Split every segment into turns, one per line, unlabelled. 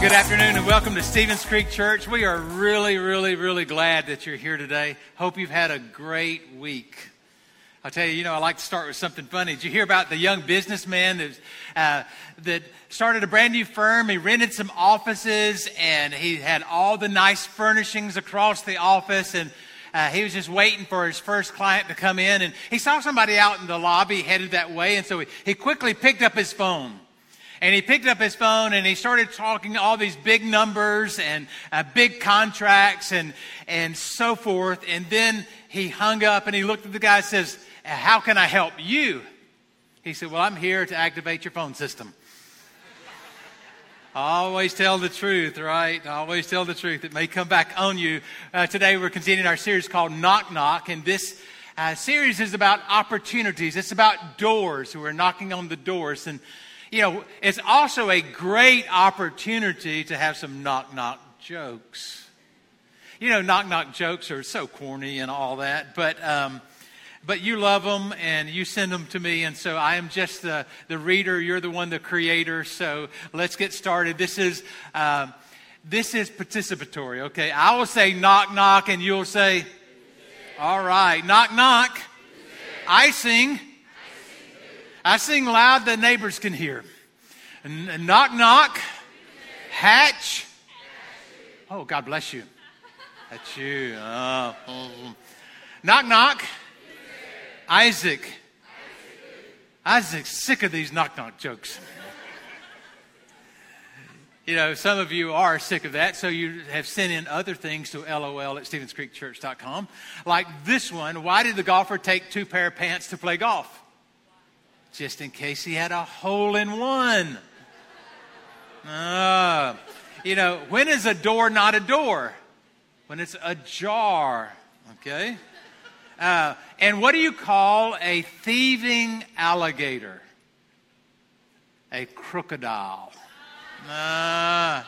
Good afternoon and welcome to Stevens Creek Church. We are really, really, really glad that you're here today. Hope you've had a great week. I'll tell you, you know, I like to start with something funny. Did you hear about the young businessman that, uh, that started a brand new firm? He rented some offices and he had all the nice furnishings across the office and uh, he was just waiting for his first client to come in and he saw somebody out in the lobby headed that way and so he, he quickly picked up his phone and he picked up his phone and he started talking all these big numbers and uh, big contracts and, and so forth. And then he hung up and he looked at the guy and says, How can I help you? He said, Well, I'm here to activate your phone system. Always tell the truth, right? Always tell the truth. It may come back on you. Uh, today we're continuing our series called Knock Knock, and this uh, series is about opportunities. It's about doors. We're knocking on the doors, and you know, it's also a great opportunity to have some knock knock jokes. You know, knock knock jokes are so corny and all that, but um, but you love them and you send them to me, and so I am just the the reader. You're the one, the creator. So let's get started. This is. Uh, this is participatory, okay? I will say knock knock and you'll say, all right, knock knock. I sing. I sing loud the neighbors can hear. Knock, knock. Hatch. Oh, God bless you. That's you. Oh. Knock, knock. Isaac. Isaac's sick of these knock, knock jokes. You know, some of you are sick of that, so you have sent in other things to lol at stevenscreekchurch.com. Like this one Why did the golfer take two pair of pants to play golf? Just in case he had a hole in one. Uh, you know, when is a door not a door? When it's ajar, okay? Uh, and what do you call a thieving alligator? A crocodile. Uh,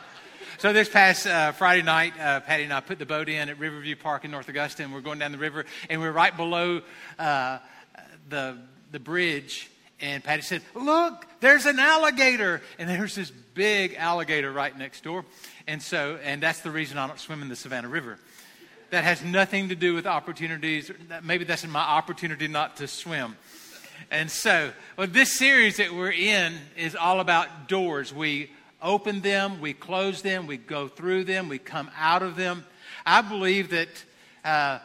so this past uh, Friday night, uh, Patty and I put the boat in at Riverview Park in North Augusta, and we're going down the river, and we're right below uh, the the bridge, and Patty said, Look, there's an alligator. And there's this big alligator right next door. And so, and that's the reason I don't swim in the Savannah River. That has nothing to do with opportunities. Maybe that's in my opportunity not to swim. And so, well, this series that we're in is all about doors. We open them, we close them, we go through them, we come out of them. I believe that. Uh,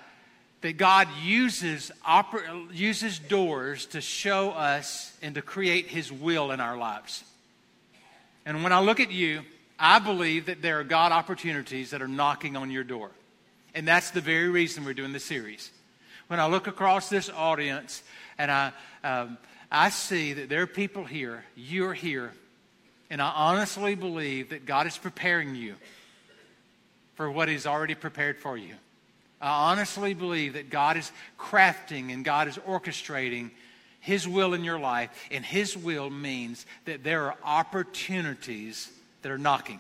that God uses, oper- uses doors to show us and to create His will in our lives. And when I look at you, I believe that there are God opportunities that are knocking on your door. And that's the very reason we're doing this series. When I look across this audience and I, um, I see that there are people here, you're here, and I honestly believe that God is preparing you for what He's already prepared for you. I honestly believe that God is crafting and God is orchestrating His will in your life, and His will means that there are opportunities that are knocking.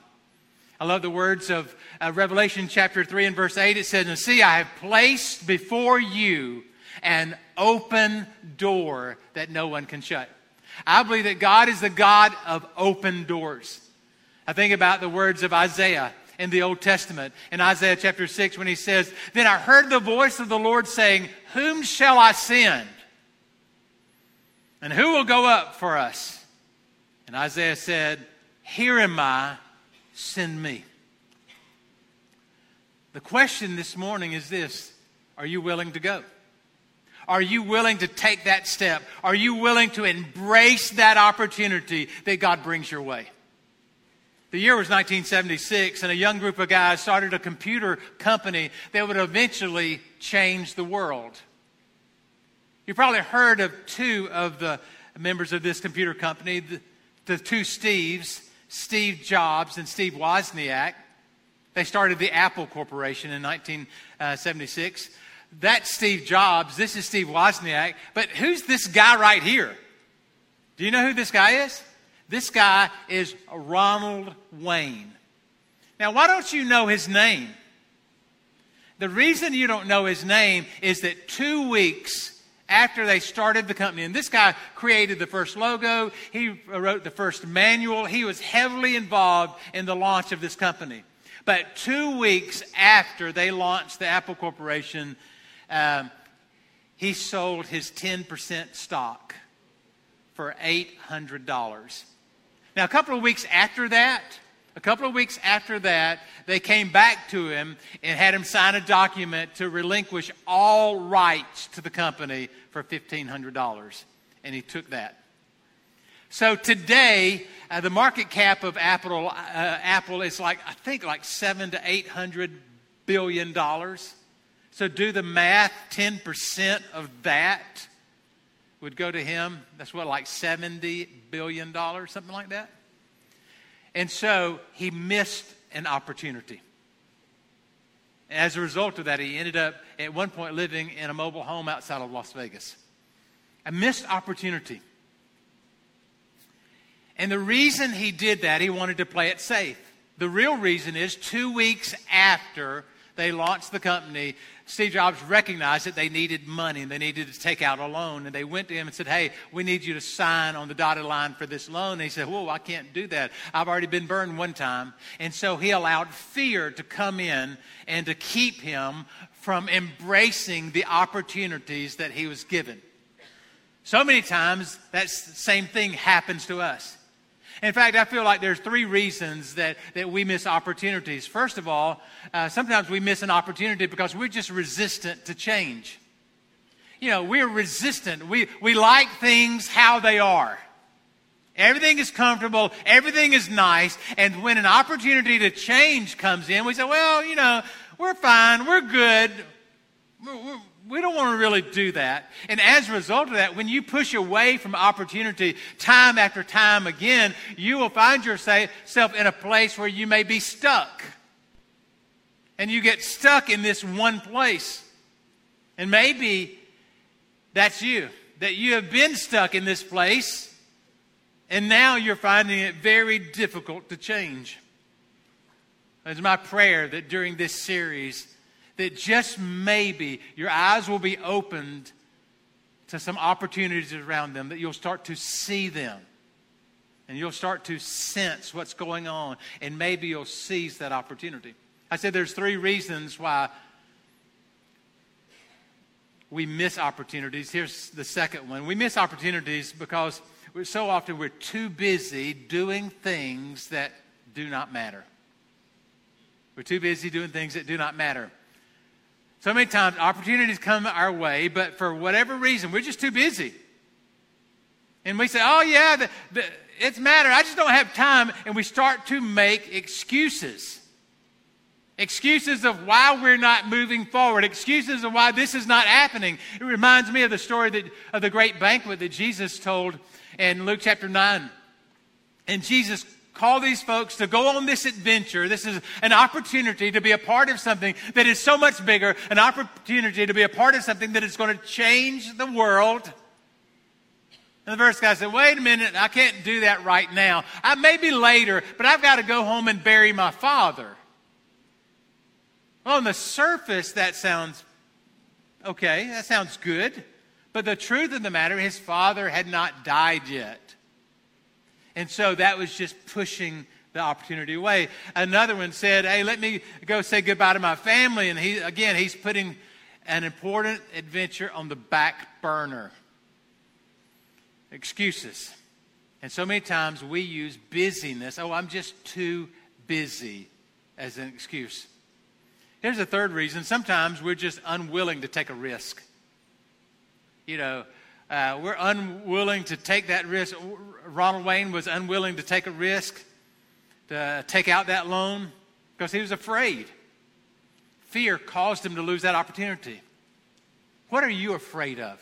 I love the words of uh, Revelation chapter 3 and verse 8. It says, And see, I have placed before you an open door that no one can shut. I believe that God is the God of open doors. I think about the words of Isaiah in the Old Testament in Isaiah chapter 6 when he says, Then I heard the voice of the Lord saying, Whom shall I send? And who will go up for us? And Isaiah said, Here am I, send me. The question this morning is this Are you willing to go? Are you willing to take that step? Are you willing to embrace that opportunity that God brings your way? The year was 1976, and a young group of guys started a computer company that would eventually change the world. You probably heard of two of the members of this computer company, the, the two Steves, Steve Jobs and Steve Wozniak. They started the Apple Corporation in 1976. That's Steve Jobs. This is Steve Wozniak. But who's this guy right here? Do you know who this guy is? This guy is Ronald Wayne. Now, why don't you know his name? The reason you don't know his name is that two weeks after they started the company, and this guy created the first logo, he wrote the first manual, he was heavily involved in the launch of this company. But two weeks after they launched the Apple Corporation, um, he sold his 10% stock for $800. Now, a couple of weeks after that, a couple of weeks after that, they came back to him and had him sign a document to relinquish all rights to the company for $1,500. And he took that. So today, uh, the market cap of Apple, uh, Apple is like, I think, like seven to eight hundred billion dollars. So do the math, 10% of that would go to him. That's what, like $70 billion, something like that? And so he missed an opportunity. As a result of that, he ended up at one point living in a mobile home outside of Las Vegas. A missed opportunity. And the reason he did that, he wanted to play it safe. The real reason is two weeks after they launched the company, Steve Jobs recognized that they needed money and they needed to take out a loan. And they went to him and said, Hey, we need you to sign on the dotted line for this loan. And he said, Whoa, I can't do that. I've already been burned one time. And so he allowed fear to come in and to keep him from embracing the opportunities that he was given. So many times that same thing happens to us. In fact, I feel like there's three reasons that, that we miss opportunities. First of all, uh, sometimes we miss an opportunity because we're just resistant to change. You know, we're resistant. We, we like things how they are. Everything is comfortable, everything is nice, and when an opportunity to change comes in, we say, well, you know, we're fine, we're good, we're, we're, we don't want to really do that. And as a result of that, when you push away from opportunity time after time again, you will find yourself in a place where you may be stuck. And you get stuck in this one place. And maybe that's you, that you have been stuck in this place, and now you're finding it very difficult to change. It's my prayer that during this series, that just maybe your eyes will be opened to some opportunities around them, that you'll start to see them. And you'll start to sense what's going on, and maybe you'll seize that opportunity. I said there's three reasons why we miss opportunities. Here's the second one. We miss opportunities because we're, so often we're too busy doing things that do not matter. We're too busy doing things that do not matter. So many times opportunities come our way, but for whatever reason, we're just too busy. And we say, oh, yeah, the, the, it's matter. I just don't have time. And we start to make excuses. Excuses of why we're not moving forward. Excuses of why this is not happening. It reminds me of the story that, of the great banquet that Jesus told in Luke chapter 9. And Jesus call these folks to go on this adventure. This is an opportunity to be a part of something that is so much bigger, an opportunity to be a part of something that is going to change the world. And the first guy said, Wait a minute, I can't do that right now. I may be later, but I've got to go home and bury my father. Well, on the surface, that sounds okay, that sounds good. But the truth of the matter, his father had not died yet. And so that was just pushing the opportunity away. Another one said, Hey, let me go say goodbye to my family. And he, again, he's putting an important adventure on the back burner. Excuses. And so many times we use busyness. Oh, I'm just too busy as an excuse. Here's a third reason. Sometimes we're just unwilling to take a risk. You know, uh, we're unwilling to take that risk. Ronald Wayne was unwilling to take a risk to take out that loan because he was afraid. Fear caused him to lose that opportunity. What are you afraid of?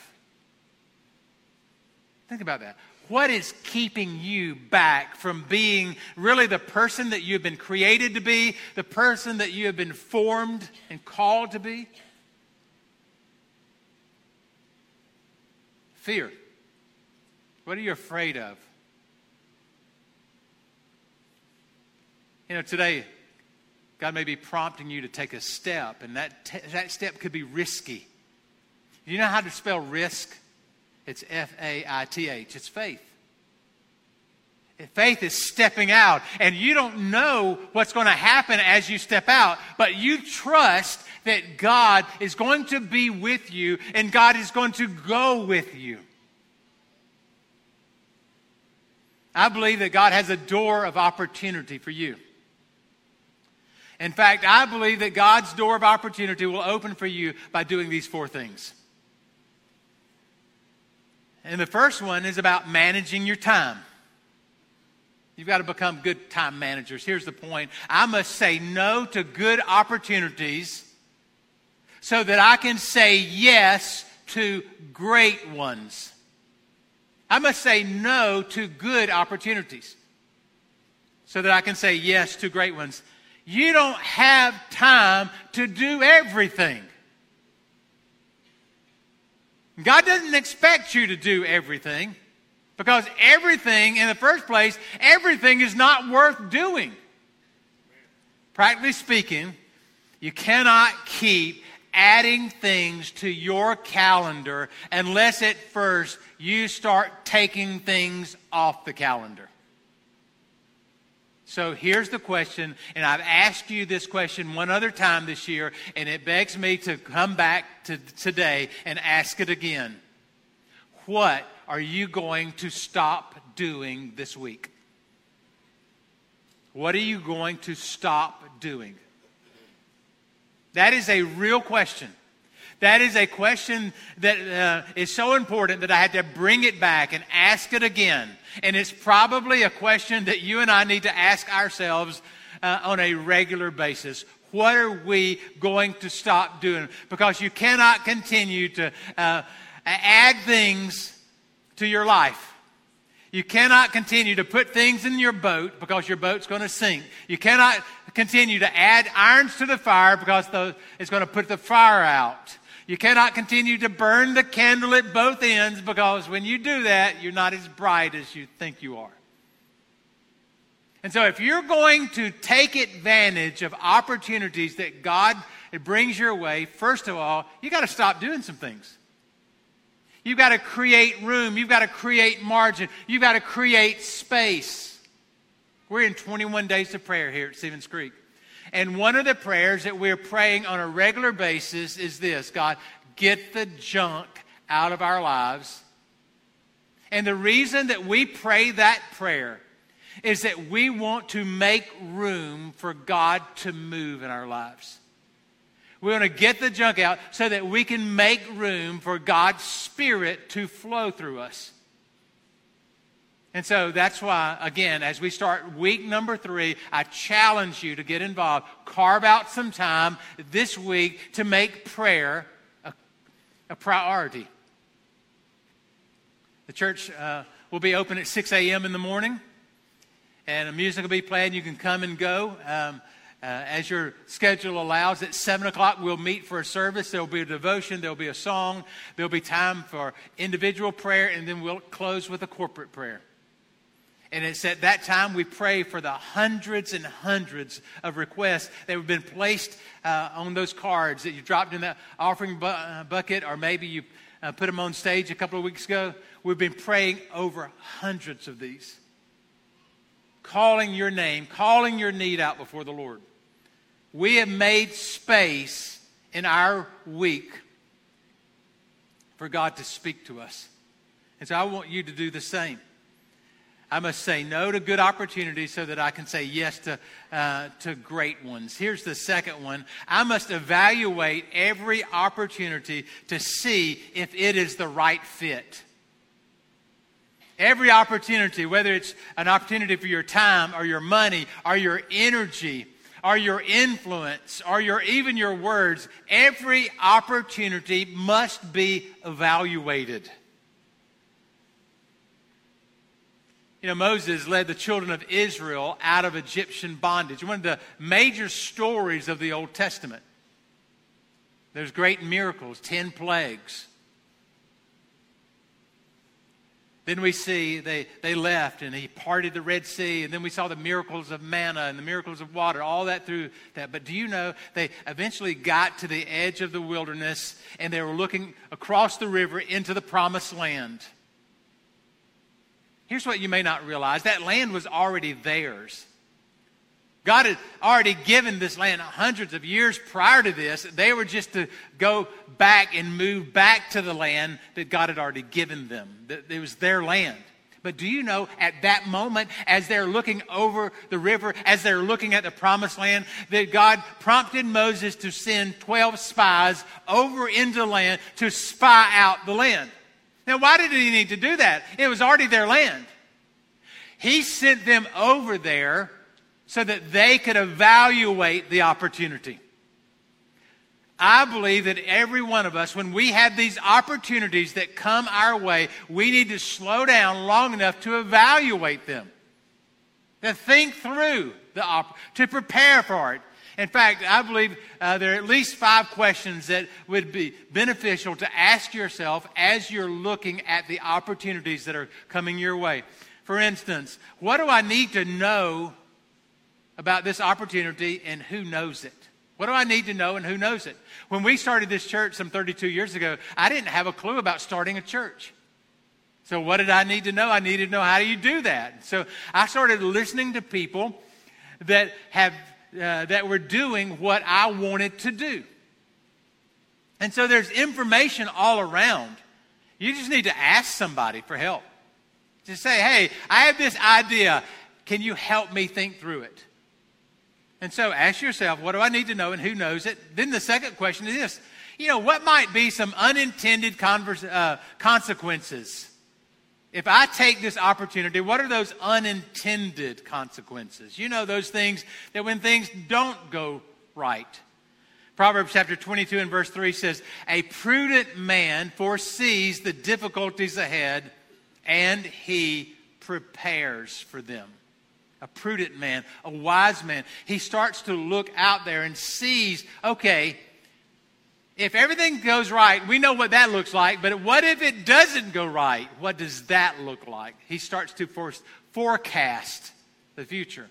Think about that. What is keeping you back from being really the person that you've been created to be, the person that you have been formed and called to be? Fear. What are you afraid of? You know, today, God may be prompting you to take a step, and that, that step could be risky. You know how to spell risk? It's F A I T H. It's faith. Faith is stepping out, and you don't know what's going to happen as you step out, but you trust that God is going to be with you and God is going to go with you. I believe that God has a door of opportunity for you. In fact, I believe that God's door of opportunity will open for you by doing these four things. And the first one is about managing your time. You've got to become good time managers. Here's the point I must say no to good opportunities so that I can say yes to great ones. I must say no to good opportunities so that I can say yes to great ones. You don't have time to do everything. God doesn't expect you to do everything because everything, in the first place, everything is not worth doing. Practically speaking, you cannot keep adding things to your calendar unless at first you start taking things off the calendar. So here's the question, and I've asked you this question one other time this year, and it begs me to come back to today and ask it again. What are you going to stop doing this week? What are you going to stop doing? That is a real question. That is a question that uh, is so important that I had to bring it back and ask it again. And it's probably a question that you and I need to ask ourselves uh, on a regular basis. What are we going to stop doing? Because you cannot continue to uh, add things to your life. You cannot continue to put things in your boat because your boat's going to sink. You cannot continue to add irons to the fire because the, it's going to put the fire out. You cannot continue to burn the candle at both ends because when you do that, you're not as bright as you think you are. And so, if you're going to take advantage of opportunities that God brings your way, first of all, you got to stop doing some things. You've got to create room. You've got to create margin. You've got to create space. We're in 21 days of prayer here at Stevens Creek. And one of the prayers that we're praying on a regular basis is this God, get the junk out of our lives. And the reason that we pray that prayer is that we want to make room for God to move in our lives. We want to get the junk out so that we can make room for God's Spirit to flow through us. And so that's why, again, as we start week number three, I challenge you to get involved. Carve out some time this week to make prayer a, a priority. The church uh, will be open at 6 a.m. in the morning, and music will be playing. You can come and go. Um, uh, as your schedule allows, at 7 o'clock, we'll meet for a service. There will be a devotion, there will be a song, there will be time for individual prayer, and then we'll close with a corporate prayer. And it's at that time we pray for the hundreds and hundreds of requests that have been placed uh, on those cards that you dropped in the offering bu- uh, bucket, or maybe you uh, put them on stage a couple of weeks ago. We've been praying over hundreds of these, calling your name, calling your need out before the Lord. We have made space in our week for God to speak to us. And so I want you to do the same. I must say no to good opportunities so that I can say yes to, uh, to great ones. Here's the second one I must evaluate every opportunity to see if it is the right fit. Every opportunity, whether it's an opportunity for your time or your money or your energy or your influence or your, even your words, every opportunity must be evaluated. You know, Moses led the children of Israel out of Egyptian bondage. One of the major stories of the Old Testament. There's great miracles, 10 plagues. Then we see they, they left and he parted the Red Sea. And then we saw the miracles of manna and the miracles of water, all that through that. But do you know they eventually got to the edge of the wilderness and they were looking across the river into the promised land? Here's what you may not realize that land was already theirs. God had already given this land hundreds of years prior to this. They were just to go back and move back to the land that God had already given them. It was their land. But do you know, at that moment, as they're looking over the river, as they're looking at the promised land, that God prompted Moses to send 12 spies over into the land to spy out the land. Now, why did he need to do that? It was already their land. He sent them over there so that they could evaluate the opportunity. I believe that every one of us, when we have these opportunities that come our way, we need to slow down long enough to evaluate them, to think through the op- to prepare for it. In fact, I believe uh, there are at least five questions that would be beneficial to ask yourself as you're looking at the opportunities that are coming your way. For instance, what do I need to know about this opportunity and who knows it? What do I need to know and who knows it? When we started this church some 32 years ago, I didn't have a clue about starting a church. So, what did I need to know? I needed to know how do you do that. So, I started listening to people that have uh, that were doing what I wanted to do. And so there's information all around. You just need to ask somebody for help. Just say, hey, I have this idea. Can you help me think through it? And so ask yourself, what do I need to know and who knows it? Then the second question is this you know, what might be some unintended converse, uh, consequences? If I take this opportunity, what are those unintended consequences? You know, those things that when things don't go right. Proverbs chapter 22 and verse 3 says, A prudent man foresees the difficulties ahead and he prepares for them. A prudent man, a wise man, he starts to look out there and sees, okay, if everything goes right, we know what that looks like, but what if it doesn't go right? What does that look like? He starts to forecast the future.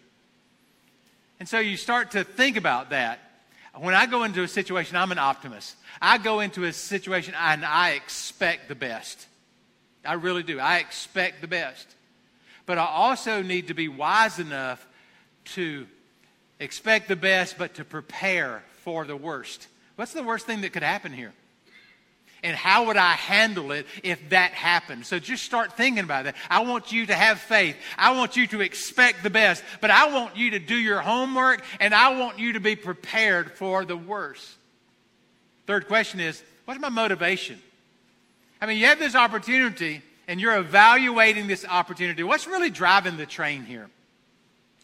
And so you start to think about that. When I go into a situation, I'm an optimist. I go into a situation and I expect the best. I really do. I expect the best. But I also need to be wise enough to expect the best, but to prepare for the worst. What's the worst thing that could happen here? And how would I handle it if that happened? So just start thinking about that. I want you to have faith. I want you to expect the best, but I want you to do your homework and I want you to be prepared for the worst. Third question is what's my motivation? I mean, you have this opportunity and you're evaluating this opportunity. What's really driving the train here?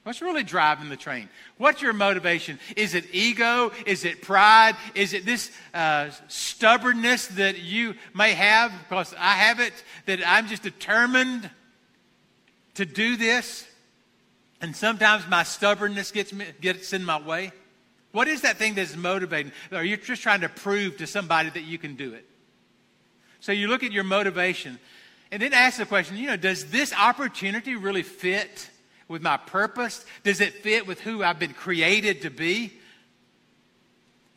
What's really driving the train? What's your motivation? Is it ego? Is it pride? Is it this uh, stubbornness that you may have? Because I have it, that I'm just determined to do this. And sometimes my stubbornness gets, me, gets in my way. What is that thing that's motivating? Are you just trying to prove to somebody that you can do it? So you look at your motivation and then ask the question, you know, does this opportunity really fit with my purpose? Does it fit with who I've been created to be?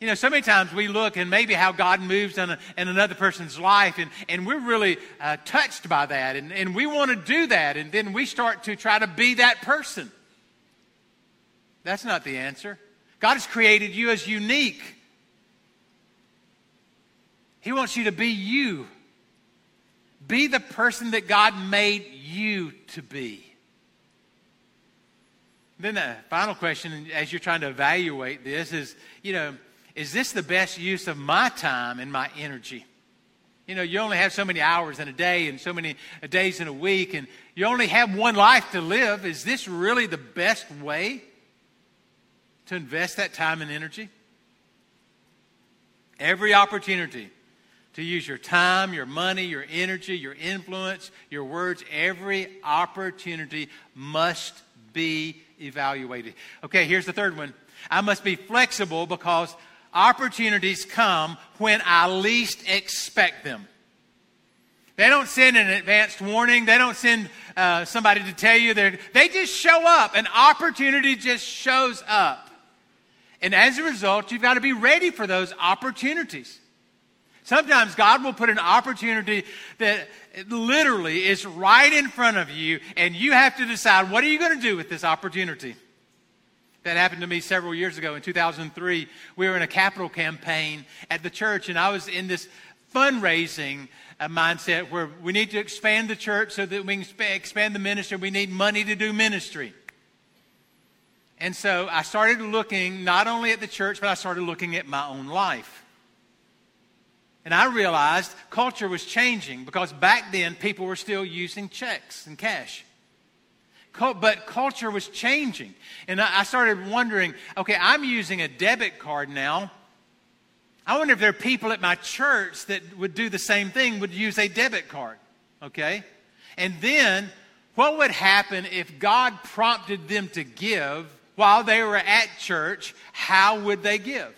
You know, so many times we look and maybe how God moves in, a, in another person's life, and, and we're really uh, touched by that, and, and we want to do that, and then we start to try to be that person. That's not the answer. God has created you as unique. He wants you to be you. Be the person that God made you to be. Then the final question, as you're trying to evaluate this, is you know, is this the best use of my time and my energy? You know, you only have so many hours in a day and so many days in a week, and you only have one life to live. Is this really the best way to invest that time and energy? Every opportunity to use your time, your money, your energy, your influence, your words. Every opportunity must be evaluated. Okay, here's the third one. I must be flexible because opportunities come when I least expect them. They don't send an advanced warning. They don't send uh, somebody to tell you. They they just show up. An opportunity just shows up. And as a result, you've got to be ready for those opportunities. Sometimes God will put an opportunity that literally is right in front of you, and you have to decide what are you going to do with this opportunity. That happened to me several years ago in 2003. We were in a capital campaign at the church, and I was in this fundraising uh, mindset where we need to expand the church so that we can expand the ministry. We need money to do ministry. And so I started looking not only at the church, but I started looking at my own life. And I realized culture was changing because back then people were still using checks and cash. But culture was changing. And I started wondering okay, I'm using a debit card now. I wonder if there are people at my church that would do the same thing, would use a debit card. Okay? And then what would happen if God prompted them to give while they were at church? How would they give?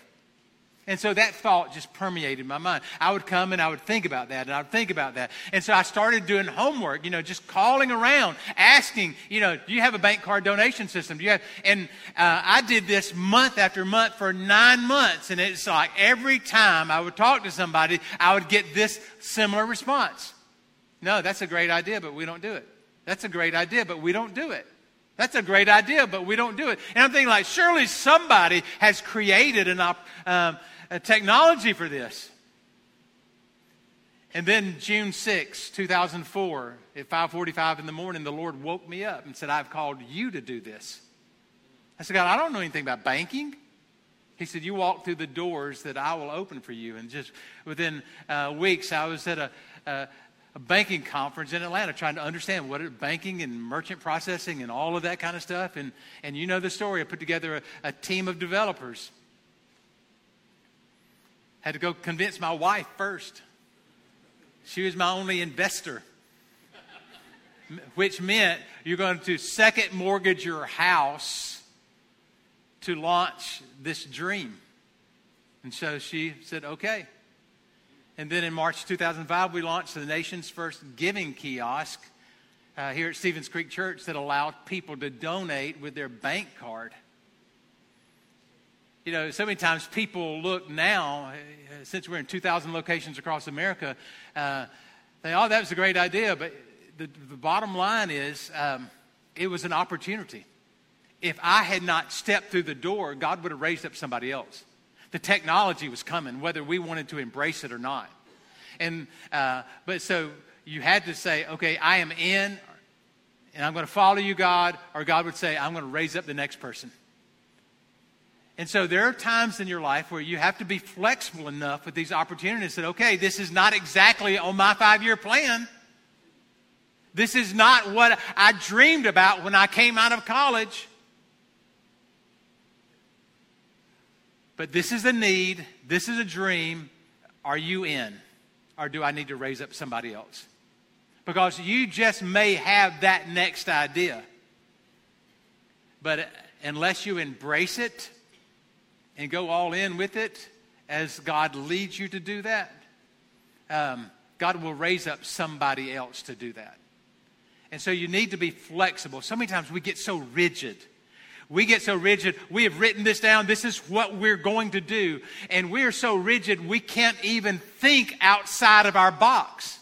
And so that thought just permeated my mind. I would come and I would think about that and I would think about that. And so I started doing homework, you know, just calling around, asking, you know, do you have a bank card donation system? Do you have, and uh, I did this month after month for nine months. And it's like every time I would talk to somebody, I would get this similar response. No, that's a great idea, but we don't do it. That's a great idea, but we don't do it. That's a great idea, but we don't do it. And I'm thinking, like, surely somebody has created an op- um, a technology for this. And then June 6, 2004, at 5:45 in the morning, the Lord woke me up and said, "I've called you to do this." I said, "God, I don't know anything about banking." He said, "You walk through the doors that I will open for you." And just within uh, weeks, I was at a, a, a, banking conference in Atlanta, trying to understand what banking and merchant processing and all of that kind of stuff. And and you know the story. I put together a, a team of developers had to go convince my wife first. She was my only investor, which meant you're going to second mortgage your house to launch this dream. And so she said, okay. And then in March 2005, we launched the nation's first giving kiosk uh, here at Stevens Creek Church that allowed people to donate with their bank card you know, so many times people look now, uh, since we're in 2,000 locations across America, uh, they, oh, that was a great idea. But the, the bottom line is, um, it was an opportunity. If I had not stepped through the door, God would have raised up somebody else. The technology was coming, whether we wanted to embrace it or not. And, uh, but so you had to say, okay, I am in, and I'm going to follow you, God, or God would say, I'm going to raise up the next person. And so there are times in your life where you have to be flexible enough with these opportunities that, okay, this is not exactly on my five year plan. This is not what I dreamed about when I came out of college. But this is a need, this is a dream. Are you in? Or do I need to raise up somebody else? Because you just may have that next idea. But unless you embrace it, and go all in with it as God leads you to do that, um, God will raise up somebody else to do that. And so you need to be flexible. So many times we get so rigid. We get so rigid. We have written this down. This is what we're going to do. And we're so rigid, we can't even think outside of our box.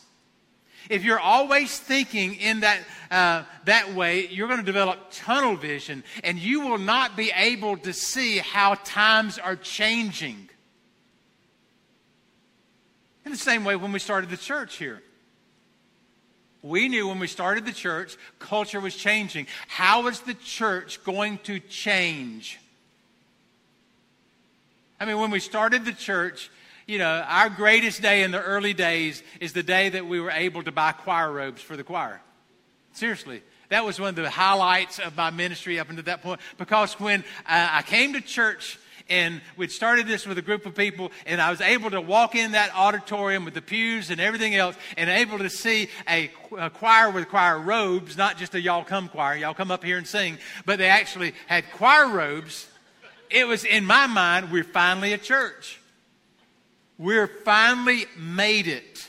If you're always thinking in that, uh, that way, you're going to develop tunnel vision and you will not be able to see how times are changing. In the same way, when we started the church here, we knew when we started the church, culture was changing. How is the church going to change? I mean, when we started the church, you know, our greatest day in the early days is the day that we were able to buy choir robes for the choir. Seriously. That was one of the highlights of my ministry up until that point. Because when uh, I came to church And we'd started this with a group of people, and I was able to walk in that auditorium with the pews and everything else, and able to see a, a choir with choir robes, not just a y'all come choir, y'all come up here and sing, but they actually had choir robes. It was in my mind, we're finally a church. We're finally made it.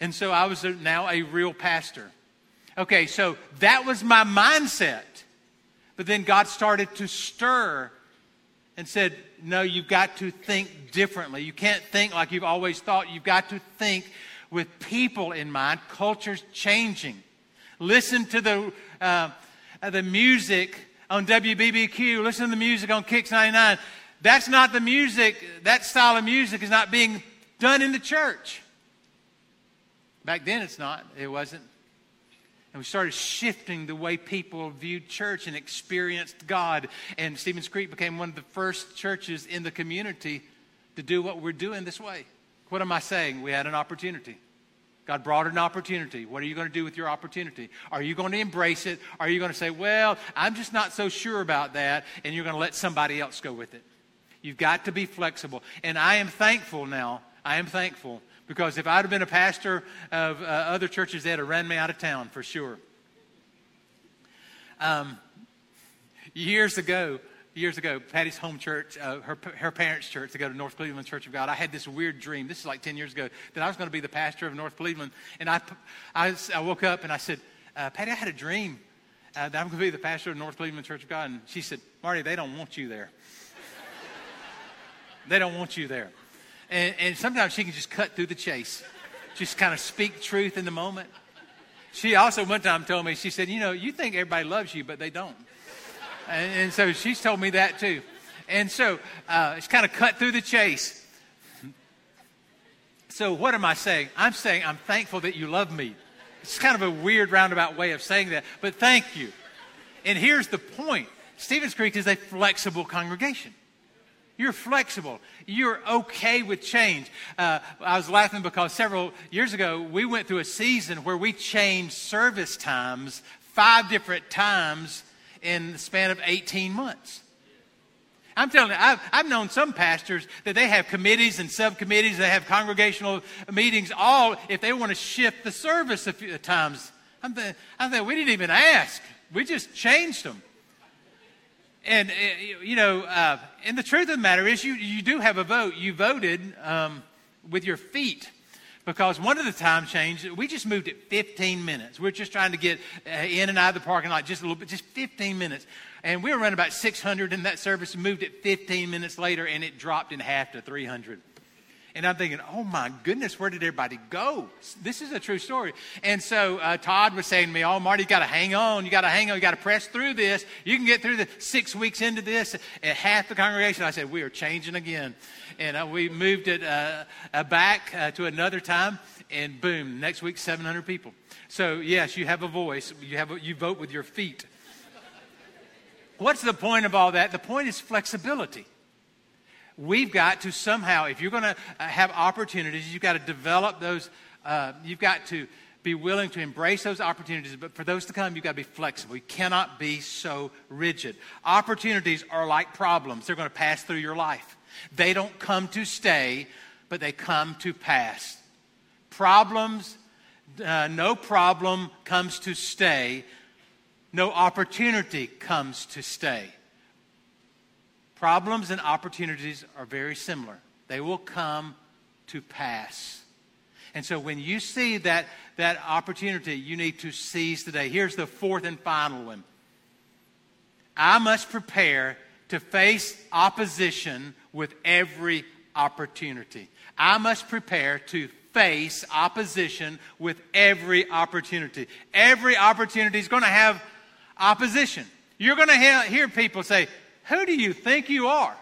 And so I was now a real pastor. Okay, so that was my mindset. But then God started to stir and said, No, you've got to think differently. You can't think like you've always thought. You've got to think with people in mind. Culture's changing. Listen to the, uh, the music on WBBQ. Listen to the music on Kicks 99. That's not the music, that style of music is not being done in the church. Back then, it's not. It wasn't. And we started shifting the way people viewed church and experienced God. And Stevens Creek became one of the first churches in the community to do what we're doing this way. What am I saying? We had an opportunity. God brought an opportunity. What are you going to do with your opportunity? Are you going to embrace it? Are you going to say, well, I'm just not so sure about that, and you're going to let somebody else go with it? You've got to be flexible. And I am thankful now. I am thankful because if I'd have been a pastor of uh, other churches, they'd have ran me out of town for sure. Um, years ago, years ago, Patty's home church, uh, her, her parents' church, to go to North Cleveland Church of God, I had this weird dream. This is like 10 years ago, that I was going to be the pastor of North Cleveland. And I, I, I woke up and I said, uh, Patty, I had a dream uh, that I'm going to be the pastor of North Cleveland Church of God. And she said, Marty, they don't want you there. They don't want you there. And, and sometimes she can just cut through the chase, just kind of speak truth in the moment. She also one time told me, she said, You know, you think everybody loves you, but they don't. And, and so she's told me that too. And so uh, it's kind of cut through the chase. So, what am I saying? I'm saying I'm thankful that you love me. It's kind of a weird roundabout way of saying that, but thank you. And here's the point Stevens Creek is a flexible congregation. You're flexible. You're okay with change. Uh, I was laughing because several years ago, we went through a season where we changed service times five different times in the span of 18 months. I'm telling you, I've, I've known some pastors that they have committees and subcommittees, they have congregational meetings, all if they want to shift the service a few times. I'm thinking, I'm thinking we didn't even ask. We just changed them. And, uh, you know, uh, and the truth of the matter is, you, you do have a vote. You voted um, with your feet because one of the time changes, we just moved it 15 minutes. We're just trying to get uh, in and out of the parking lot just a little bit, just 15 minutes. And we were running about 600 in that service moved it 15 minutes later, and it dropped in half to 300. And I'm thinking, oh my goodness, where did everybody go? This is a true story. And so uh, Todd was saying to me, oh, Marty, you got to hang on. You got to hang on. You got to press through this. You can get through the six weeks into this. At half the congregation, I said, we are changing again. And uh, we moved it uh, uh back uh, to another time. And boom, next week, 700 people. So, yes, you have a voice. You, have a, you vote with your feet. What's the point of all that? The point is flexibility. We've got to somehow, if you're going to uh, have opportunities, you've got to develop those, uh, you've got to be willing to embrace those opportunities, but for those to come, you've got to be flexible. You cannot be so rigid. Opportunities are like problems, they're going to pass through your life. They don't come to stay, but they come to pass. Problems, uh, no problem comes to stay, no opportunity comes to stay. Problems and opportunities are very similar. They will come to pass. And so when you see that, that opportunity, you need to seize the day. Here's the fourth and final one I must prepare to face opposition with every opportunity. I must prepare to face opposition with every opportunity. Every opportunity is going to have opposition. You're going to hear people say, who do you think you are?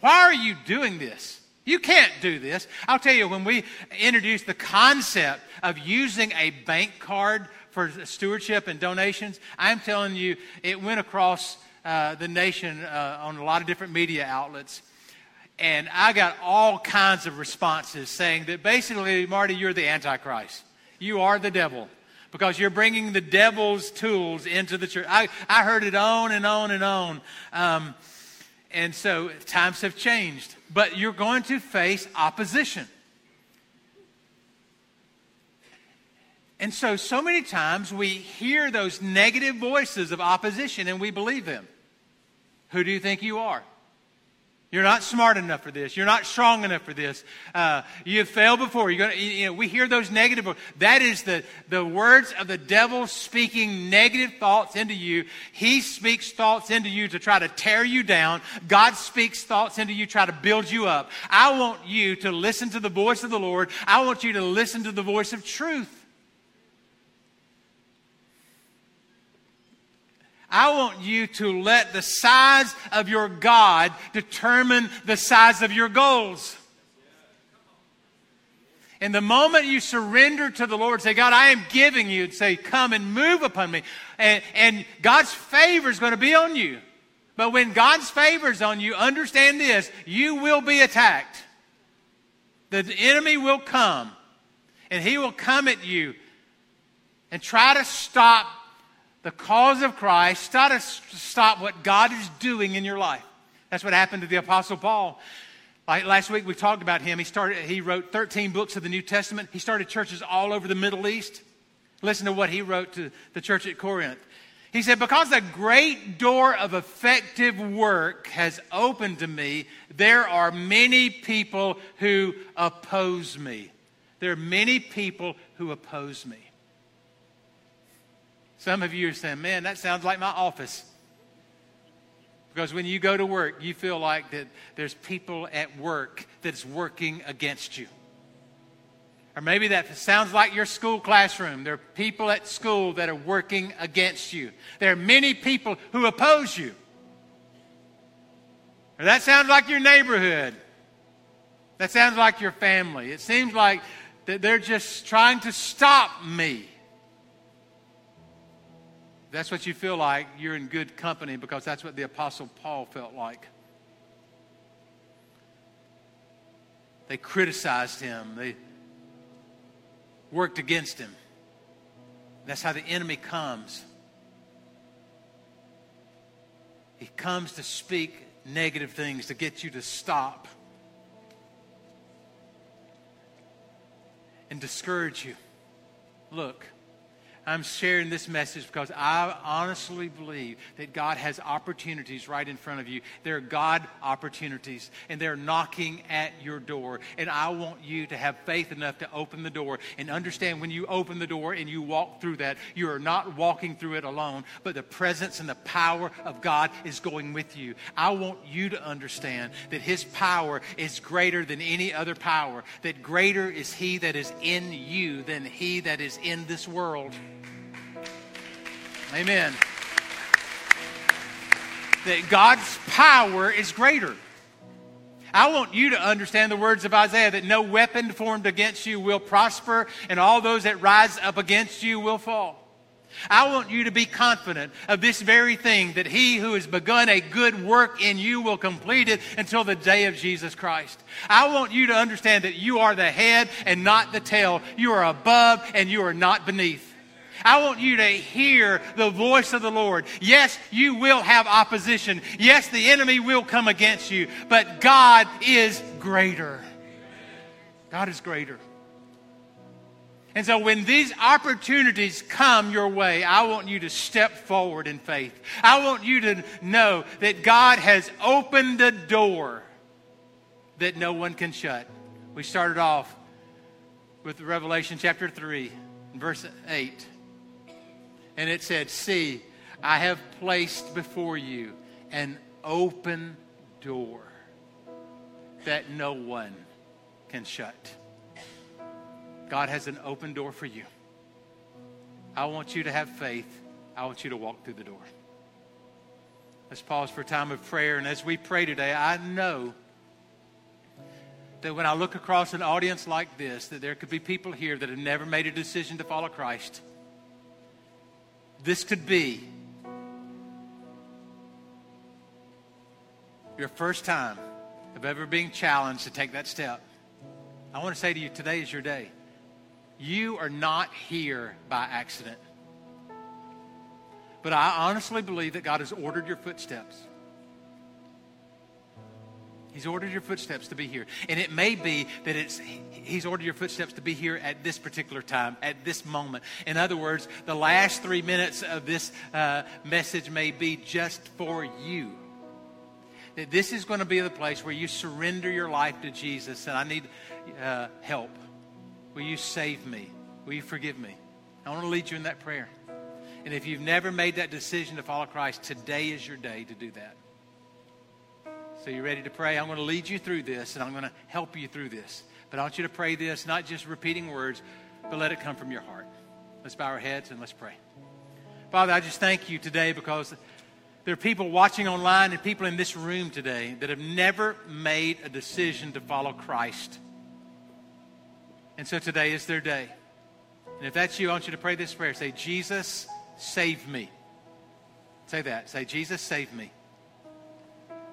Why are you doing this? You can't do this. I'll tell you, when we introduced the concept of using a bank card for stewardship and donations, I'm telling you, it went across uh, the nation uh, on a lot of different media outlets. And I got all kinds of responses saying that basically, Marty, you're the Antichrist. You are the devil because you're bringing the devil's tools into the church. I, I heard it on and on and on. Um, And so times have changed, but you're going to face opposition. And so, so many times we hear those negative voices of opposition and we believe them. Who do you think you are? You're not smart enough for this. You're not strong enough for this. Uh, you have failed before. You're gonna, you know, we hear those negative. That is the, the words of the devil speaking negative thoughts into you. He speaks thoughts into you to try to tear you down. God speaks thoughts into you to try to build you up. I want you to listen to the voice of the Lord. I want you to listen to the voice of truth. I want you to let the size of your God determine the size of your goals. And the moment you surrender to the Lord, say, God, I am giving you, and say, come and move upon me. And, and God's favor is going to be on you. But when God's favor is on you, understand this you will be attacked. The enemy will come, and he will come at you and try to stop the cause of Christ, to stop what God is doing in your life. That's what happened to the Apostle Paul. Like last week we talked about him. He started he wrote 13 books of the New Testament. He started churches all over the Middle East. Listen to what he wrote to the church at Corinth. He said, Because the great door of effective work has opened to me, there are many people who oppose me. There are many people who oppose me. Some of you are saying, man, that sounds like my office. Because when you go to work, you feel like that there's people at work that's working against you. Or maybe that sounds like your school classroom. There are people at school that are working against you. There are many people who oppose you. Or that sounds like your neighborhood. That sounds like your family. It seems like that they're just trying to stop me that's what you feel like, you're in good company because that's what the Apostle Paul felt like. They criticized him, they worked against him. That's how the enemy comes. He comes to speak negative things to get you to stop and discourage you. Look, I'm sharing this message because I honestly believe that God has opportunities right in front of you. There are God opportunities, and they're knocking at your door. And I want you to have faith enough to open the door and understand when you open the door and you walk through that, you are not walking through it alone, but the presence and the power of God is going with you. I want you to understand that His power is greater than any other power, that greater is He that is in you than He that is in this world. Amen. That God's power is greater. I want you to understand the words of Isaiah that no weapon formed against you will prosper, and all those that rise up against you will fall. I want you to be confident of this very thing that he who has begun a good work in you will complete it until the day of Jesus Christ. I want you to understand that you are the head and not the tail. You are above and you are not beneath. I want you to hear the voice of the Lord. Yes, you will have opposition. Yes, the enemy will come against you, but God is greater. God is greater. And so when these opportunities come your way, I want you to step forward in faith. I want you to know that God has opened a door that no one can shut. We started off with Revelation chapter 3, verse 8 and it said, See, I have placed before you an open door that no one can shut. God has an open door for you. I want you to have faith. I want you to walk through the door. Let's pause for a time of prayer. And as we pray today, I know that when I look across an audience like this, that there could be people here that have never made a decision to follow Christ. This could be your first time of ever being challenged to take that step. I want to say to you, today is your day. You are not here by accident. But I honestly believe that God has ordered your footsteps. He's ordered your footsteps to be here. And it may be that it's He's ordered your footsteps to be here at this particular time, at this moment. In other words, the last three minutes of this uh, message may be just for you. That this is going to be the place where you surrender your life to Jesus, and I need uh, help. Will you save me? Will you forgive me? I want to lead you in that prayer. And if you've never made that decision to follow Christ, today is your day to do that. So you ready to pray? I'm going to lead you through this and I'm going to help you through this. But I want you to pray this, not just repeating words, but let it come from your heart. Let's bow our heads and let's pray. Father, I just thank you today because there are people watching online and people in this room today that have never made a decision to follow Christ. And so today is their day. And if that's you, I want you to pray this prayer. Say, Jesus, save me. Say that. Say, Jesus, save me.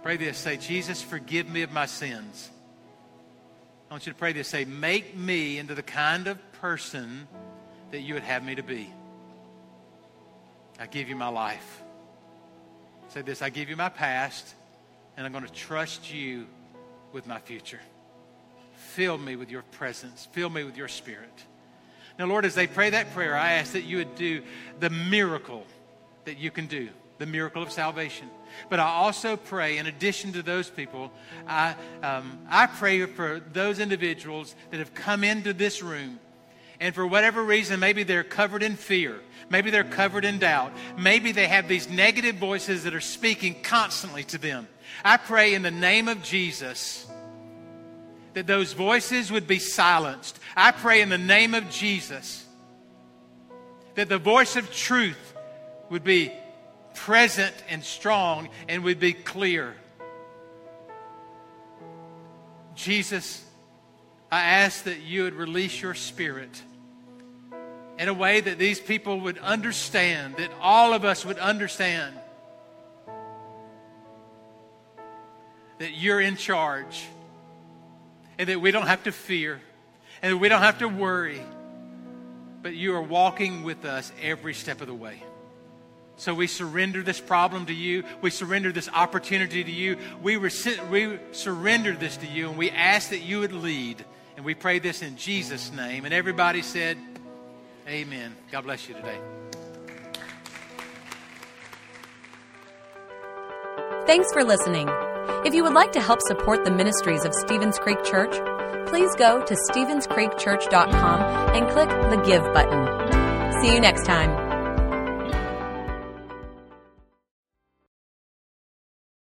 Pray this. Say, Jesus, forgive me of my sins. I want you to pray this. Say, make me into the kind of person that you would have me to be. I give you my life. Say this I give you my past, and I'm going to trust you with my future. Fill me with your presence, fill me with your spirit. Now, Lord, as they pray that prayer, I ask that you would do the miracle that you can do, the miracle of salvation. But I also pray, in addition to those people, I, um, I pray for those individuals that have come into this room and for whatever reason, maybe they're covered in fear. Maybe they're covered in doubt. Maybe they have these negative voices that are speaking constantly to them. I pray in the name of Jesus that those voices would be silenced. I pray in the name of Jesus that the voice of truth would be present and strong and we'd be clear. Jesus, I ask that you would release your spirit in a way that these people would understand, that all of us would understand that you're in charge and that we don't have to fear and we don't have to worry, but you are walking with us every step of the way. So we surrender this problem to you. We surrender this opportunity to you. We, we surrender this to you, and we ask that you would lead. And we pray this in Jesus' name. And everybody said, Amen. God bless you today.
Thanks for listening. If you would like to help support the ministries of Stevens Creek Church, please go to StevensCreekChurch.com and click the Give button. See you next time.